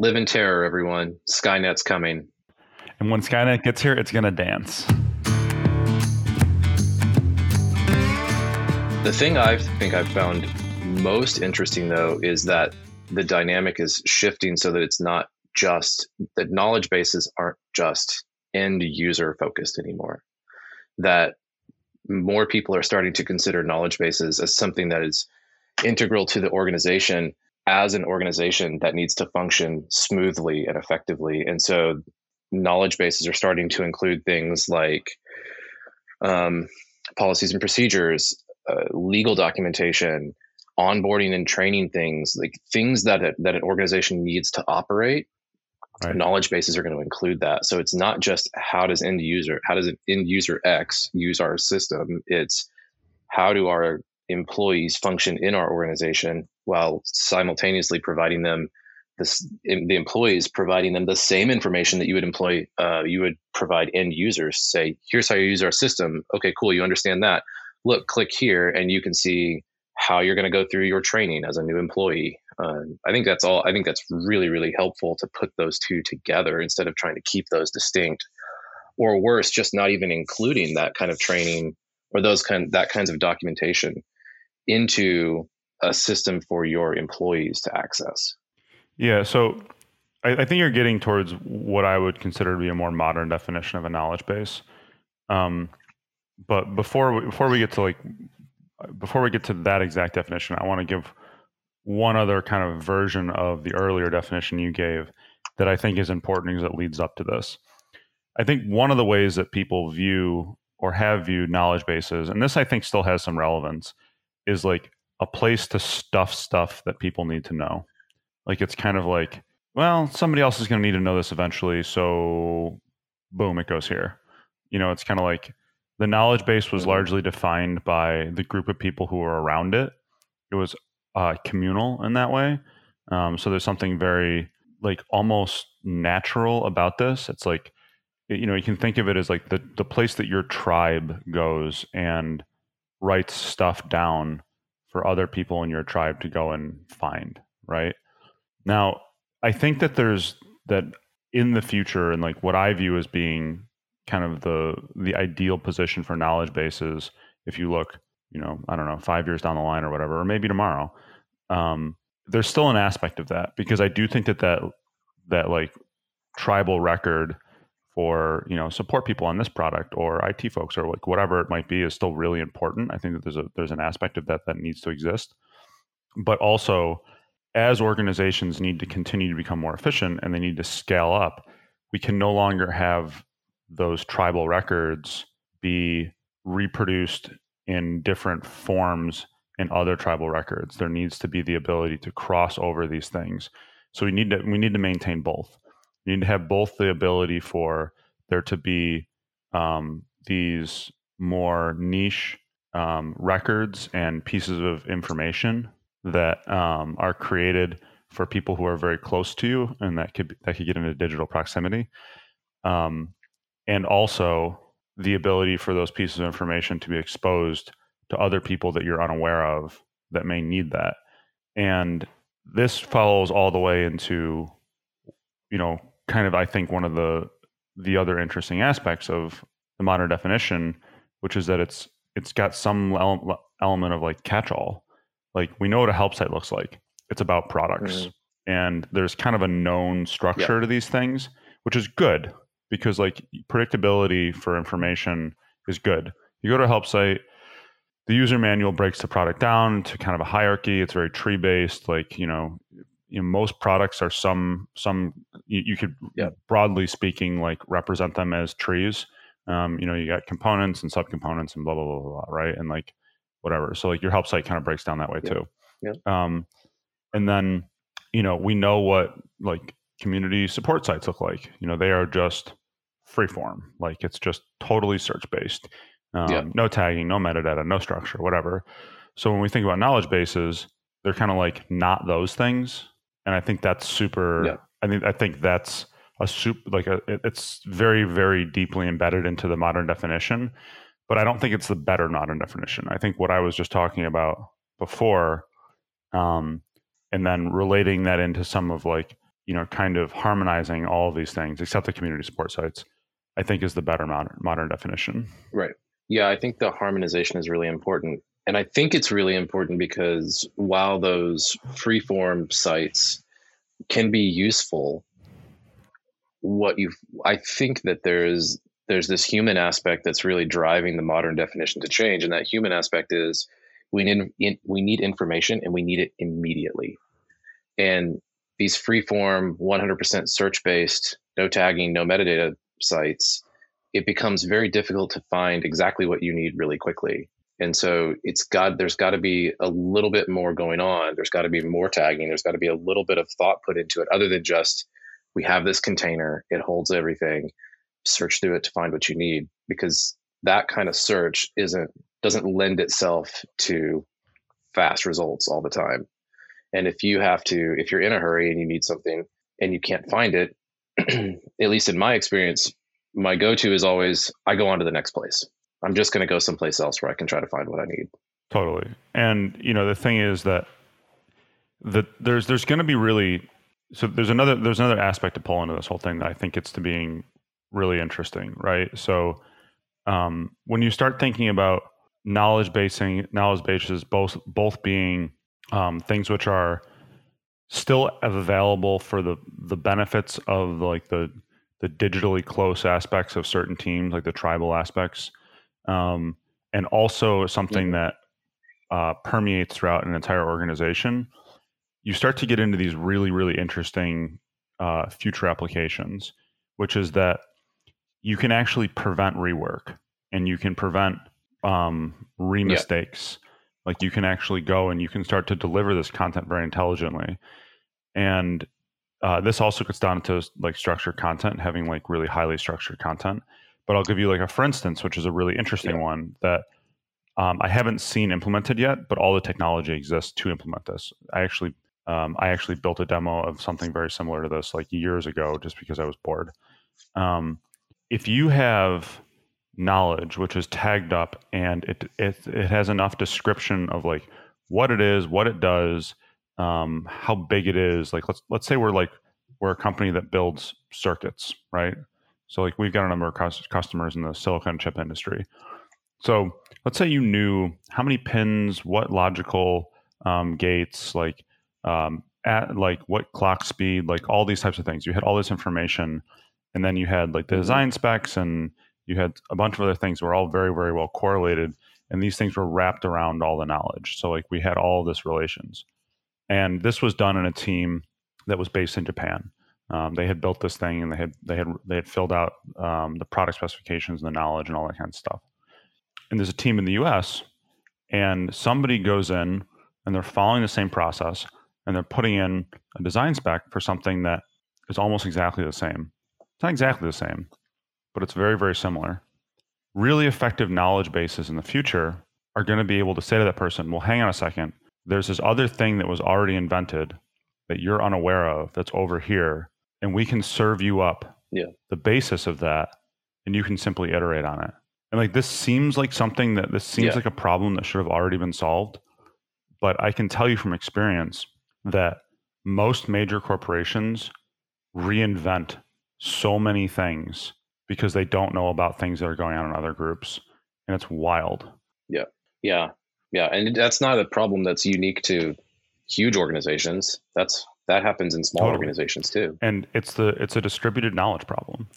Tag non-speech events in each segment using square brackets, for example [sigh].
Live in terror, everyone. Skynet's coming. And when Skynet gets here, it's going to dance. The thing I think I've found most interesting, though, is that the dynamic is shifting so that it's not just that knowledge bases aren't just end user focused anymore. That more people are starting to consider knowledge bases as something that is integral to the organization as an organization that needs to function smoothly and effectively. And so knowledge bases are starting to include things like um, policies and procedures, uh, legal documentation, onboarding and training things, like things that a, that an organization needs to operate. Right. Knowledge bases are going to include that. So it's not just how does end user, how does an end user X use our system? It's how do our employees function in our organization while simultaneously providing them the employees providing them the same information that you would employ uh, you would provide end users. Say here's how you use our system. Okay cool you understand that. Look click here and you can see how you're going to go through your training as a new employee. Uh, i think that's all i think that's really really helpful to put those two together instead of trying to keep those distinct. Or worse just not even including that kind of training or those kind that kinds of documentation into a system for your employees to access. Yeah, so I, I, think you're getting towards what I would consider to be a more modern definition of a knowledge base. Um, but before we, before we get to like before we get to that exact definition, I want to give one other kind of version of the earlier definition you gave that I think is important because it leads up to this. I think one of the ways that people view or have viewed knowledge bases, and this I think still has some relevance, is like a place to stuff stuff that people need to know. Like it's kind of like, well, somebody else is going to need to know this eventually, so boom, it goes here. You know, it's kind of like the knowledge base was mm-hmm. largely defined by the group of people who were around it. It was uh, communal in that way. Um, so there's something very like almost natural about this. It's like you know you can think of it as like the the place that your tribe goes and writes stuff down for other people in your tribe to go and find, right? Now, I think that there's that in the future and like what I view as being kind of the the ideal position for knowledge bases if you look, you know, I don't know, 5 years down the line or whatever or maybe tomorrow. Um, there's still an aspect of that because I do think that that that like tribal record or you know support people on this product or IT folks or like whatever it might be is still really important. I think that there's a there's an aspect of that that needs to exist, but also as organizations need to continue to become more efficient and they need to scale up, we can no longer have those tribal records be reproduced in different forms in other tribal records. There needs to be the ability to cross over these things. So we need to we need to maintain both. You need to have both the ability for there to be um, these more niche um, records and pieces of information that um, are created for people who are very close to you, and that could that could get into digital proximity, um, and also the ability for those pieces of information to be exposed to other people that you're unaware of that may need that, and this follows all the way into you know kind of I think one of the the other interesting aspects of the modern definition, which is that it's it's got some ele- element of like catch all. Like we know what a help site looks like. It's about products, mm-hmm. and there's kind of a known structure to these things, which is good because like predictability for information is good. You go to a help site, the user manual breaks the product down to kind of a hierarchy. It's very tree based. Like you know, you know, most products are some some you, you could yeah. broadly speaking like represent them as trees. Um, you know, you got components and subcomponents and blah blah blah blah, right? And like whatever. So like your help site kind of breaks down that way yeah. too. Yeah. Um, and then you know we know what like community support sites look like. You know, they are just freeform. Like it's just totally search based. Um, yeah. No tagging, no metadata, no structure, whatever. So when we think about knowledge bases, they're kind of like not those things and I think that's super. I think I think that's a soup like a it's very very deeply embedded into the modern definition, but I don't think it's the better modern definition. I think what I was just talking about before, um, and then relating that into some of like you know, kind of harmonizing all of these things, except the community support sites, I think is the better modern, modern definition. Right. Yeah, I think the harmonization is really important. And I think it's really important because while those freeform sites can be useful, what you I think that there's there's this human aspect that's really driving the modern definition to change, and that human aspect is we need we need information and we need it immediately. And these freeform, 100% search based, no tagging, no metadata sites, it becomes very difficult to find exactly what you need really quickly. And so it's got there's got to be a little bit more going on. There's got to be more tagging. There's got to be a little bit of thought put into it, other than just we have this container, it holds everything, search through it to find what you need. Because that kind of search isn't doesn't lend itself to fast results all the time. And if you have to, if you're in a hurry and you need something and you can't find it, [clears throat] at least in my experience, my go-to is always I go on to the next place. I'm just going to go someplace else where I can try to find what I need. Totally. And you know, the thing is that that there's there's going to be really so there's another there's another aspect to pull into this whole thing that I think it's to being really interesting, right? So um, when you start thinking about knowledge basing knowledge bases both both being um, things which are still available for the the benefits of like the the digitally close aspects of certain teams, like the tribal aspects, um, and also something that uh, permeates throughout an entire organization, you start to get into these really, really interesting uh, future applications, which is that you can actually prevent rework and you can prevent um, re mistakes. Yeah. Like you can actually go and you can start to deliver this content very intelligently. And uh, this also gets down to like structured content, having like really highly structured content. But I'll give you like a for instance, which is a really interesting yeah. one that um, I haven't seen implemented yet, but all the technology exists to implement this. I actually um, I actually built a demo of something very similar to this like years ago, just because I was bored. Um, if you have knowledge which is tagged up and it, it it has enough description of like what it is, what it does, um, how big it is. Like let's let's say we're like we're a company that builds circuits, right? So like we've got a number of customers in the silicon chip industry. So let's say you knew how many pins, what logical um, gates, like um, at like what clock speed, like all these types of things. You had all this information, and then you had like the mm-hmm. design specs, and you had a bunch of other things were all very very well correlated, and these things were wrapped around all the knowledge. So like we had all this relations, and this was done in a team that was based in Japan. Um, they had built this thing and they had they had they had filled out um, the product specifications and the knowledge and all that kind of stuff. And there's a team in the U.S. and somebody goes in and they're following the same process and they're putting in a design spec for something that is almost exactly the same. It's not exactly the same, but it's very very similar. Really effective knowledge bases in the future are going to be able to say to that person, "Well, hang on a second. There's this other thing that was already invented." that you're unaware of that's over here and we can serve you up yeah. the basis of that and you can simply iterate on it. And like this seems like something that this seems yeah. like a problem that should have already been solved but i can tell you from experience that most major corporations reinvent so many things because they don't know about things that are going on in other groups and it's wild. Yeah. Yeah. Yeah. And that's not a problem that's unique to huge organizations. That's that happens in small totally. organizations too. And it's the it's a distributed knowledge problem.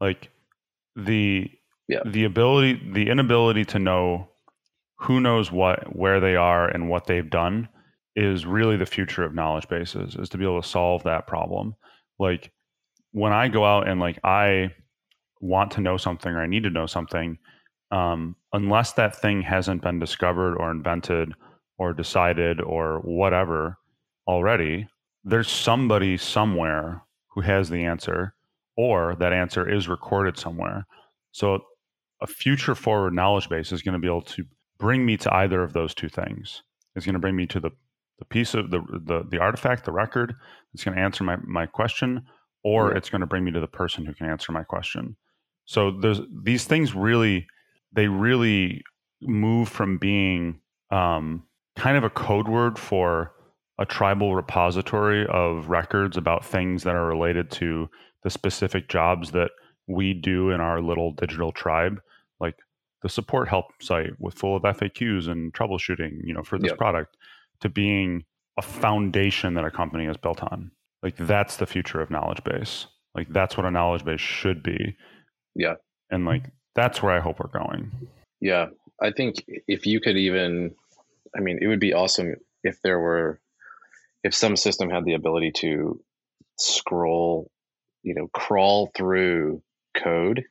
Like the yeah. the ability the inability to know who knows what where they are and what they've done is really the future of knowledge bases is to be able to solve that problem. Like when I go out and like I want to know something or I need to know something, um, unless that thing hasn't been discovered or invented or decided or whatever already, there's somebody somewhere who has the answer, or that answer is recorded somewhere. So a future forward knowledge base is going to be able to bring me to either of those two things. It's going to bring me to the the piece of the the, the artifact, the record. It's going to answer my my question, or it's going to bring me to the person who can answer my question. So there's these things really they really move from being um, kind of a code word for a tribal repository of records about things that are related to the specific jobs that we do in our little digital tribe, like the support help site with full of FAQs and troubleshooting, you know, for this yep. product, to being a foundation that a company is built on. Like that's the future of knowledge base. Like that's what a knowledge base should be. Yeah. And like that's where I hope we're going. Yeah. I think if you could even I mean, it would be awesome if there were if some system had the ability to scroll, you know, crawl through code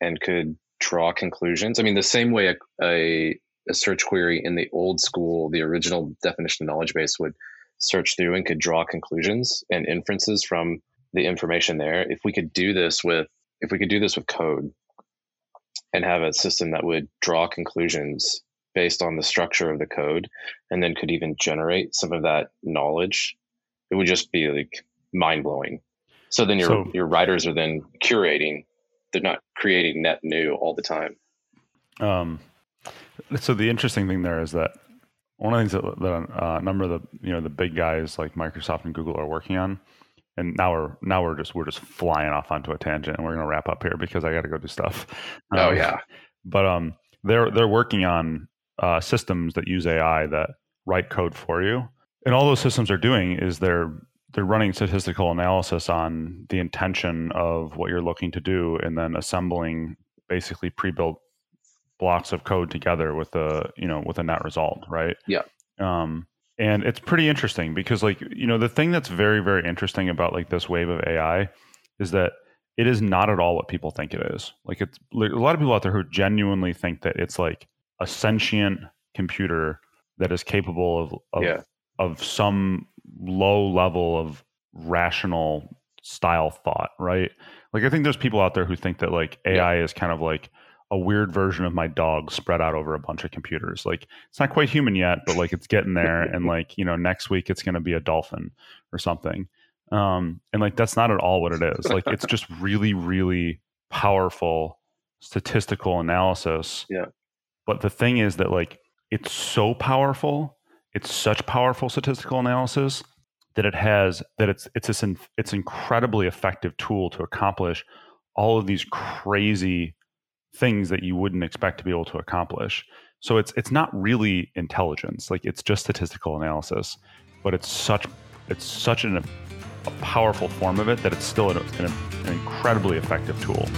and could draw conclusions. I mean, the same way a, a, a search query in the old school, the original definition of knowledge base would search through and could draw conclusions and inferences from the information there. If we could do this with if we could do this with code and have a system that would draw conclusions based on the structure of the code and then could even generate some of that knowledge it would just be like mind blowing so then your so, your writers are then curating they're not creating net new all the time. Um so the interesting thing there is that one of the things that, that uh, a number of the you know the big guys like microsoft and google are working on and now we're now we're just we're just flying off onto a tangent and we're going to wrap up here because i got to go do stuff. Oh um, yeah. but um they're they're working on uh, systems that use AI that write code for you. And all those systems are doing is they're they're running statistical analysis on the intention of what you're looking to do, and then assembling basically pre-built blocks of code together with a you know with a net result, right? Yeah. Um, and it's pretty interesting because like you know the thing that's very very interesting about like this wave of AI is that it is not at all what people think it is. Like it's like, a lot of people out there who genuinely think that it's like a sentient computer that is capable of of, yeah. of some low level of rational style thought, right? Like I think there's people out there who think that like AI yeah. is kind of like a weird version of my dog spread out over a bunch of computers. Like it's not quite human yet, but like it's getting there [laughs] and like, you know, next week it's going to be a dolphin or something. Um and like that's not at all what it is. Like it's [laughs] just really really powerful statistical analysis yeah. But the thing is that like it's so powerful, it's such powerful statistical analysis that it has that it's it's this in, it's incredibly effective tool to accomplish all of these crazy things that you wouldn't expect to be able to accomplish. So it's it's not really intelligence, like it's just statistical analysis, but it's such it's such an, a powerful form of it that it's still an, an, an incredibly effective tool.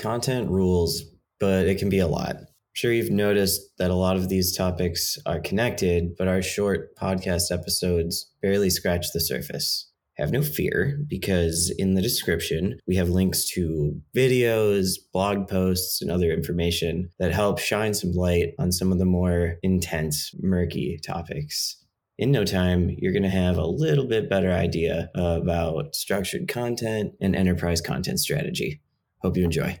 Content rules, but it can be a lot. I'm sure you've noticed that a lot of these topics are connected, but our short podcast episodes barely scratch the surface. Have no fear, because in the description, we have links to videos, blog posts, and other information that help shine some light on some of the more intense, murky topics in no time, you're going to have a little bit better idea about structured content and enterprise content strategy. Hope you enjoy.